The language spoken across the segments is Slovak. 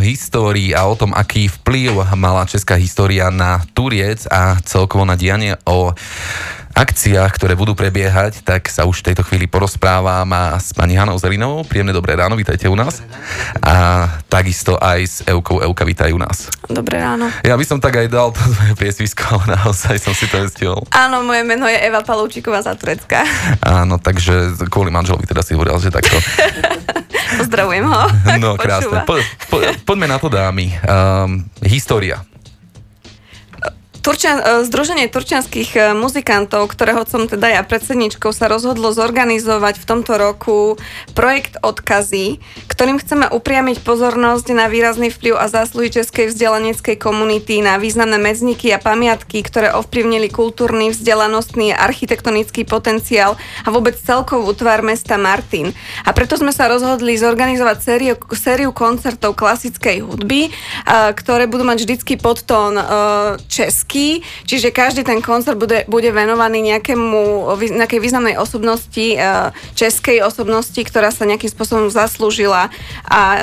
histórii a o tom, aký vplyv mala česká história na Turiec a celkovo na dianie o akciách, ktoré budú prebiehať, tak sa už v tejto chvíli porozprávam s pani Hanou Zelinovou. Príjemné dobré ráno, vítajte u nás. A takisto aj s Eukou. Euka, vítaj u nás. Dobré ráno. Ja by som tak aj dal to svoje priesvisko, ale naozaj som si to nestihol. Áno, moje meno je Eva Palúčiková za Turecka. Áno, takže kvôli manželovi teda si hovoril, že takto. Pozdravujem ho. No krásne. Po, po, poďme na to, dámy. Um, história. Turčian, e, Združenie turčianských e, muzikantov, ktorého som teda ja predsedničkou, sa rozhodlo zorganizovať v tomto roku projekt Odkazy, ktorým chceme upriamiť pozornosť na výrazný vplyv a zásluhy českej vzdelaneckej komunity, na významné medzníky a pamiatky, ktoré ovplyvnili kultúrny, vzdelanostný architektonický potenciál a vôbec celkovú tvár mesta Martin. A preto sme sa rozhodli zorganizovať sériu, sériu koncertov klasickej hudby, e, ktoré budú mať vždycky podtón český český, čiže každý ten koncert bude, bude venovaný nejakému, nejakej významnej osobnosti, e, českej osobnosti, ktorá sa nejakým spôsobom zaslúžila a e,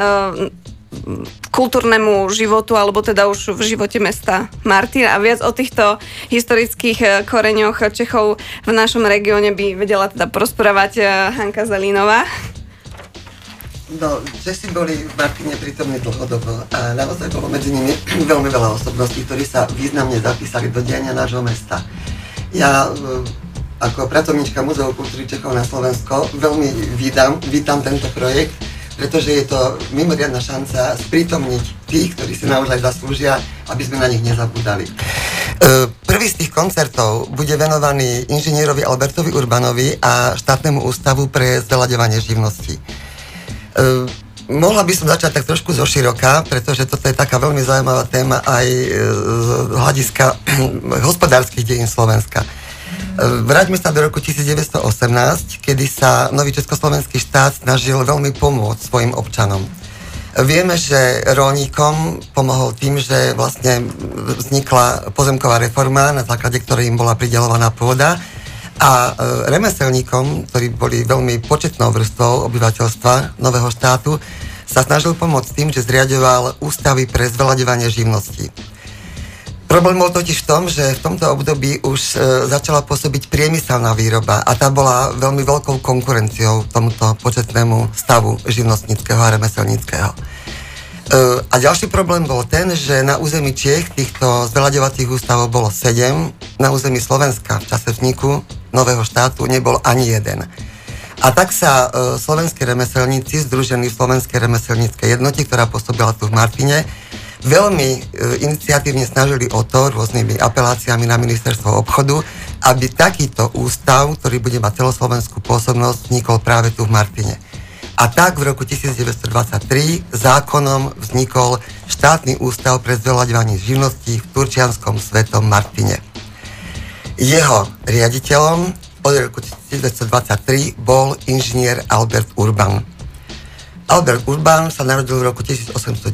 kultúrnemu životu, alebo teda už v živote mesta Martin a viac o týchto historických e, koreňoch Čechov v našom regióne by vedela teda prosprávať Hanka Zalínová. No, Česi boli v Martine prítomní dlhodobo a naozaj bolo medzi nimi veľmi veľa osobností, ktorí sa významne zapísali do diania nášho mesta. Ja e, ako pracovníčka Múzeu kultúry Čechov na Slovensko veľmi vítam, vítam tento projekt, pretože je to mimoriadná šanca sprítomniť tých, ktorí si naozaj zaslúžia, aby sme na nich nezabudali. E, prvý z tých koncertov bude venovaný inžinierovi Albertovi Urbanovi a štátnemu ústavu pre zveľaďovanie živnosti. Uh, mohla by som začať tak trošku zo široka, pretože toto je taká veľmi zaujímavá téma aj e, z hľadiska hospodárskych dejín Slovenska. E, vráťme sa do roku 1918, kedy sa nový československý štát snažil veľmi pomôcť svojim občanom. Vieme, že rolníkom pomohol tým, že vlastne vznikla pozemková reforma, na základe ktorej im bola pridelovaná pôda a e, remeselníkom, ktorí boli veľmi početnou vrstvou obyvateľstva nového štátu, sa snažil pomôcť tým, že zriadoval ústavy pre zvelaďovanie živností. Problém bol totiž v tom, že v tomto období už e, začala pôsobiť priemyselná výroba a tá bola veľmi veľkou konkurenciou tomuto početnému stavu živnostníckého a remeselníckého. A ďalší problém bol ten, že na území Čiech týchto zvelaďovacích ústavov bolo 7, na území Slovenska v čase vzniku nového štátu nebol ani jeden. A tak sa e, slovenskí remeselníci, združení v Slovenskej remeselníckej jednote, ktorá pôsobila tu v Martine, veľmi e, iniciatívne snažili o to rôznymi apeláciami na ministerstvo obchodu, aby takýto ústav, ktorý bude mať celoslovenskú pôsobnosť, vznikol práve tu v Martine. A tak v roku 1923 zákonom vznikol štátny ústav pre zveľaďovanie živností v Turčianskom svetom Martine. Jeho riaditeľom od roku 1923 bol inžinier Albert Urban. Albert Urban sa narodil v roku 1890,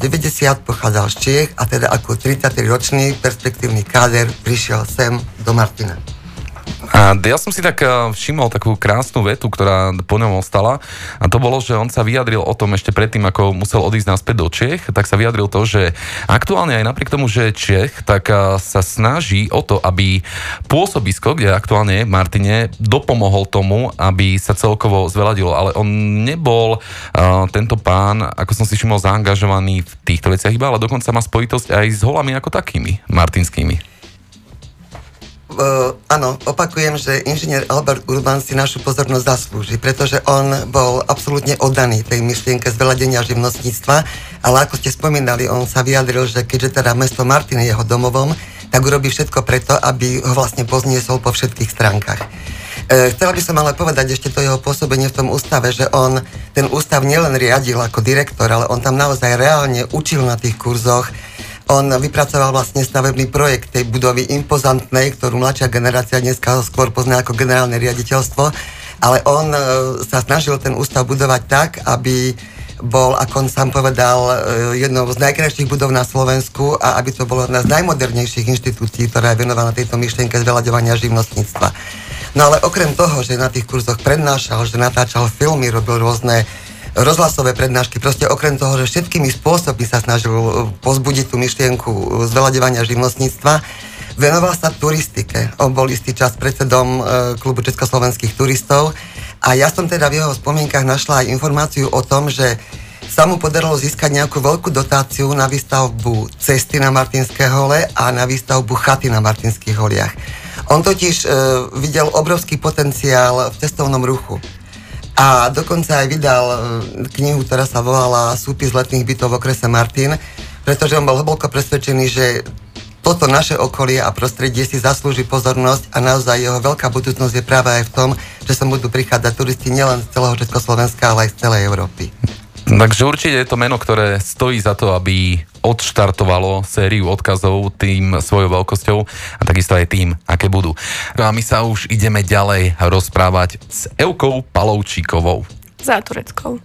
pochádzal z Čiech a teda ako 33-ročný perspektívny káder prišiel sem do Martina. A ja som si tak eh, všimol takú krásnu vetu, ktorá po ňom ostala a to bolo, že on sa vyjadril o tom ešte predtým, ako musel odísť naspäť do Čech, tak sa vyjadril to, že aktuálne aj napriek tomu, že je Čech, tak eh, sa snaží o to, aby pôsobisko, kde aktuálne je Martine, dopomohol tomu, aby sa celkovo zveladilo, ale on nebol uh, tento pán, ako som si všimol, zaangažovaný v týchto veciach iba, ale dokonca má spojitosť aj s holami ako takými, martinskými. Uh, áno, opakujem, že inžinier Albert Urban si našu pozornosť zaslúži, pretože on bol absolútne oddaný tej myšlienke zveladenia živnostníctva, ale ako ste spomínali, on sa vyjadril, že keďže teda mesto Martin je jeho domovom, tak urobí všetko preto, aby ho vlastne pozniesol po všetkých stránkach. E, chcela by som ale povedať ešte to jeho pôsobenie v tom ústave, že on ten ústav nielen riadil ako direktor, ale on tam naozaj reálne učil na tých kurzoch, on vypracoval vlastne stavebný projekt tej budovy impozantnej, ktorú mladšia generácia dneska skôr pozná ako generálne riaditeľstvo, ale on e, sa snažil ten ústav budovať tak, aby bol, ako on sám povedal, e, jednou z najkrajších budov na Slovensku a aby to bolo jedna z najmodernejších inštitúcií, ktorá je venovaná tejto myšlienke zveľaďovania živnostníctva. No ale okrem toho, že na tých kurzoch prednášal, že natáčal filmy, robil rôzne rozhlasové prednášky. Proste okrem toho, že všetkými spôsobmi sa snažil pozbudiť tú myšlienku zveľadevania živnostníctva, venoval sa turistike. On bol istý čas predsedom klubu československých turistov a ja som teda v jeho spomienkach našla aj informáciu o tom, že sa mu podarilo získať nejakú veľkú dotáciu na výstavbu cesty na Martinské hole a na výstavbu chaty na Martinských holiach. On totiž e, videl obrovský potenciál v cestovnom ruchu. A dokonca aj vydal e, knihu, ktorá sa volala Súpis letných bytov v okrese Martin, pretože on bol hlboko presvedčený, že toto naše okolie a prostredie si zaslúži pozornosť a naozaj jeho veľká budúcnosť je práve aj v tom, že sa budú prichádzať turisti nielen z celého Československa, ale aj z celej Európy. Takže určite je to meno, ktoré stojí za to, aby odštartovalo sériu odkazov tým svojou veľkosťou a takisto aj tým, aké budú. No a my sa už ideme ďalej rozprávať s Eukou Palovčíkovou. Za Tureckou.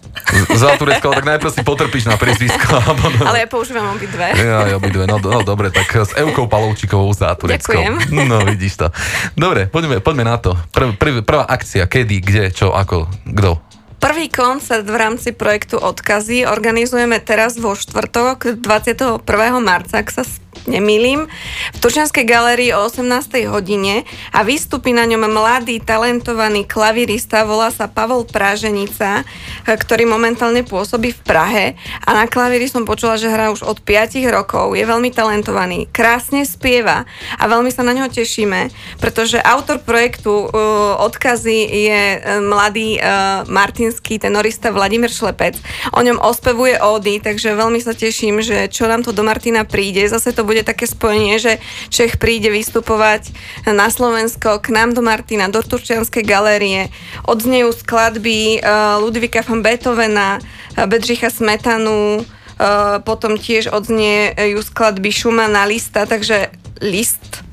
Za Tureckou, tak najprv si potrpíš na priezvisko. Ale ja používam obidve. Ja, obidve, no, no dobre, tak s Eukou Palovčíkovou za Tureckou. Ďakujem. No vidíš to. Dobre, poďme, poďme na to. Prv, prv, prvá akcia, kedy, kde, čo, ako, kto? Prvý koncert v rámci projektu Odkazy organizujeme teraz vo štvrtok 21. marca, ak sa nemýlim, v Turčianskej galérii o 18. hodine a vystupí na ňom mladý, talentovaný klavirista, volá sa Pavol Praženica, ktorý momentálne pôsobí v Prahe a na klavíri som počula, že hrá už od 5 rokov, je veľmi talentovaný, krásne spieva a veľmi sa na ňo tešíme, pretože autor projektu uh, Odkazy je uh, mladý uh, martinský tenorista Vladimír Šlepec. O ňom ospevuje ódy, takže veľmi sa teším, že čo nám to do Martina príde. Zase to bude také spojenie, že Čech príde vystupovať na Slovensko k nám do Martina, do Turčianskej galérie. Odznejú skladby uh, Ludvika van Beethovena, uh, Bedřicha Smetanu, uh, potom tiež odzniejú skladby Schumana, Lista, takže List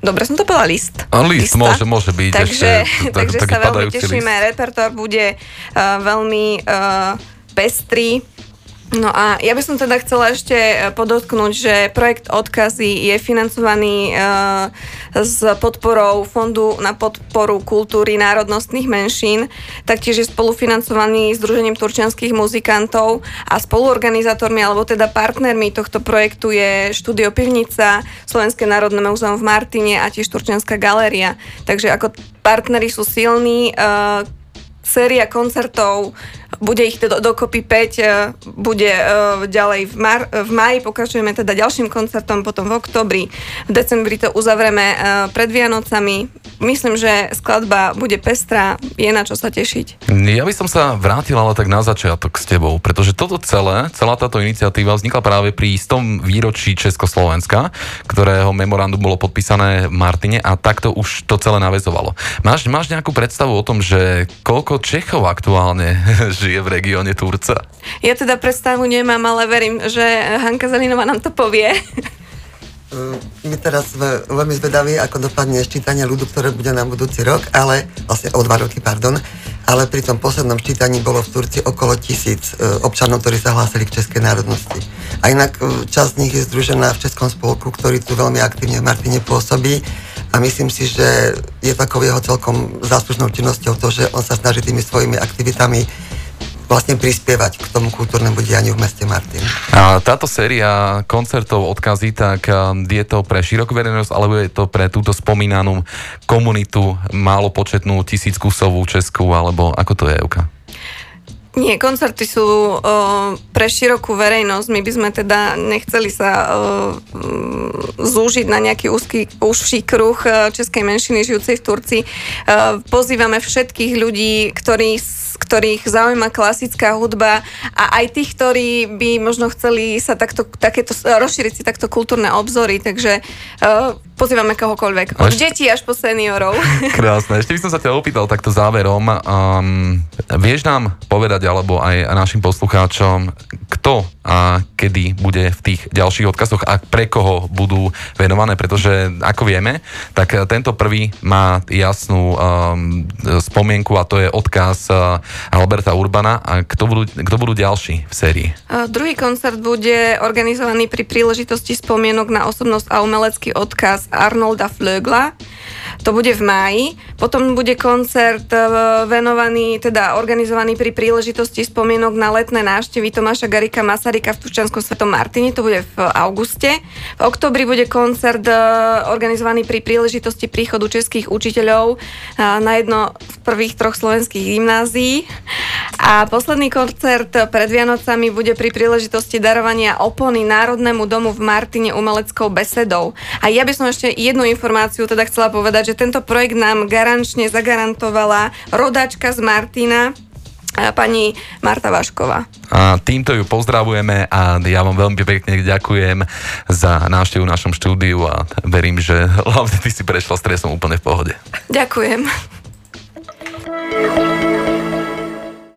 Dobre som to povedala, list. A list Lista. môže, môže byť takže, ešte. Takže sa veľmi tešíme. List. Repertoár bude uh, veľmi uh, pestrý. No a ja by som teda chcela ešte e, podotknúť, že projekt Odkazy je financovaný e, s podporou Fondu na podporu kultúry národnostných menšín, taktiež je spolufinancovaný Združením turčianských muzikantov a spoluorganizátormi alebo teda partnermi tohto projektu je Štúdio Pivnica, Slovenské národné múzeum v Martine a tiež Turčianská galéria. Takže ako partneri sú silní, e, séria koncertov bude ich teda dokopy 5, e, bude e, ďalej v, mar, v maji, pokračujeme teda ďalším koncertom, potom v oktobri, v decembri to uzavrieme e, pred Vianocami. Myslím, že skladba bude pestrá, je na čo sa tešiť. Ja by som sa vrátil ale tak na začiatok s tebou, pretože toto celé, celá táto iniciatíva vznikla práve pri 100 výročí Československa, ktorého memorandum bolo podpísané v Martine a takto už to celé navezovalo. Máš, máš nejakú predstavu o tom, že koľko Čechov aktuálne žije v regióne Turca? Ja teda predstavu nemám, ale verím, že Hanka Zelinová nám to povie. My teraz sme veľmi zvedaví, ako dopadne ščítanie ľudu, ktoré bude na budúci rok, ale vlastne o dva roky, pardon, ale pri tom poslednom ščítaní bolo v Turci okolo tisíc e, občanov, ktorí sa hlásili k českej národnosti. A inak e, časť z nich je združená v Českom spolku, ktorý tu veľmi aktívne v Martine pôsobí a myslím si, že je takou jeho celkom záslužnou činnosťou to, že on sa snaží tými svojimi aktivitami vlastne prispievať k tomu kultúrnemu dianiu v meste Martin. A táto séria koncertov odkazí, tak um, je to pre širokú verejnosť, alebo je to pre túto spomínanú komunitu málo početnú tisíckusovú Česku, alebo ako to je, Euka? Nie, koncerty sú o, pre širokú verejnosť. My by sme teda nechceli sa o, zúžiť na nejaký úzky, užší kruh českej menšiny žijúcej v Turcii. O, pozývame všetkých ľudí, ktorí ktorých zaujíma klasická hudba a aj tých, ktorí by možno chceli sa takto, takéto, rozšíriť si takto kultúrne obzory, takže uh, pozývame kohokoľvek. Od ešte... detí až po seniorov. Krásne. Ešte by som sa ťa opýtal takto záverom. Um, vieš nám povedať, alebo aj našim poslucháčom, kto a kedy bude v tých ďalších odkazoch a pre koho budú venované, pretože ako vieme, tak tento prvý má jasnú um, spomienku a to je odkaz uh, Alberta Urbana a kto budú, kto budú ďalší v sérii? Uh, druhý koncert bude organizovaný pri príležitosti spomienok na osobnosť a umelecký odkaz Arnolda Flögla. To bude v máji. Potom bude koncert e, venovaný, teda organizovaný pri príležitosti spomienok na letné návštevy Tomáša Garika Masaryka v Tučanskom svetom Martine. To bude v auguste. V oktobri bude koncert e, organizovaný pri príležitosti príchodu českých učiteľov e, na jedno z prvých troch slovenských gymnázií. A posledný koncert pred Vianocami bude pri príležitosti darovania opony Národnému domu v Martine umeleckou besedou. A ja by som ešte jednu informáciu teda chcela povedať, že tento projekt nám garančne zagarantovala rodačka z Martina, pani Marta Vašková. A týmto ju pozdravujeme a ja vám veľmi pekne ďakujem za návštevu v našom štúdiu a verím, že hlavne ty si prešla stresom úplne v pohode. Ďakujem.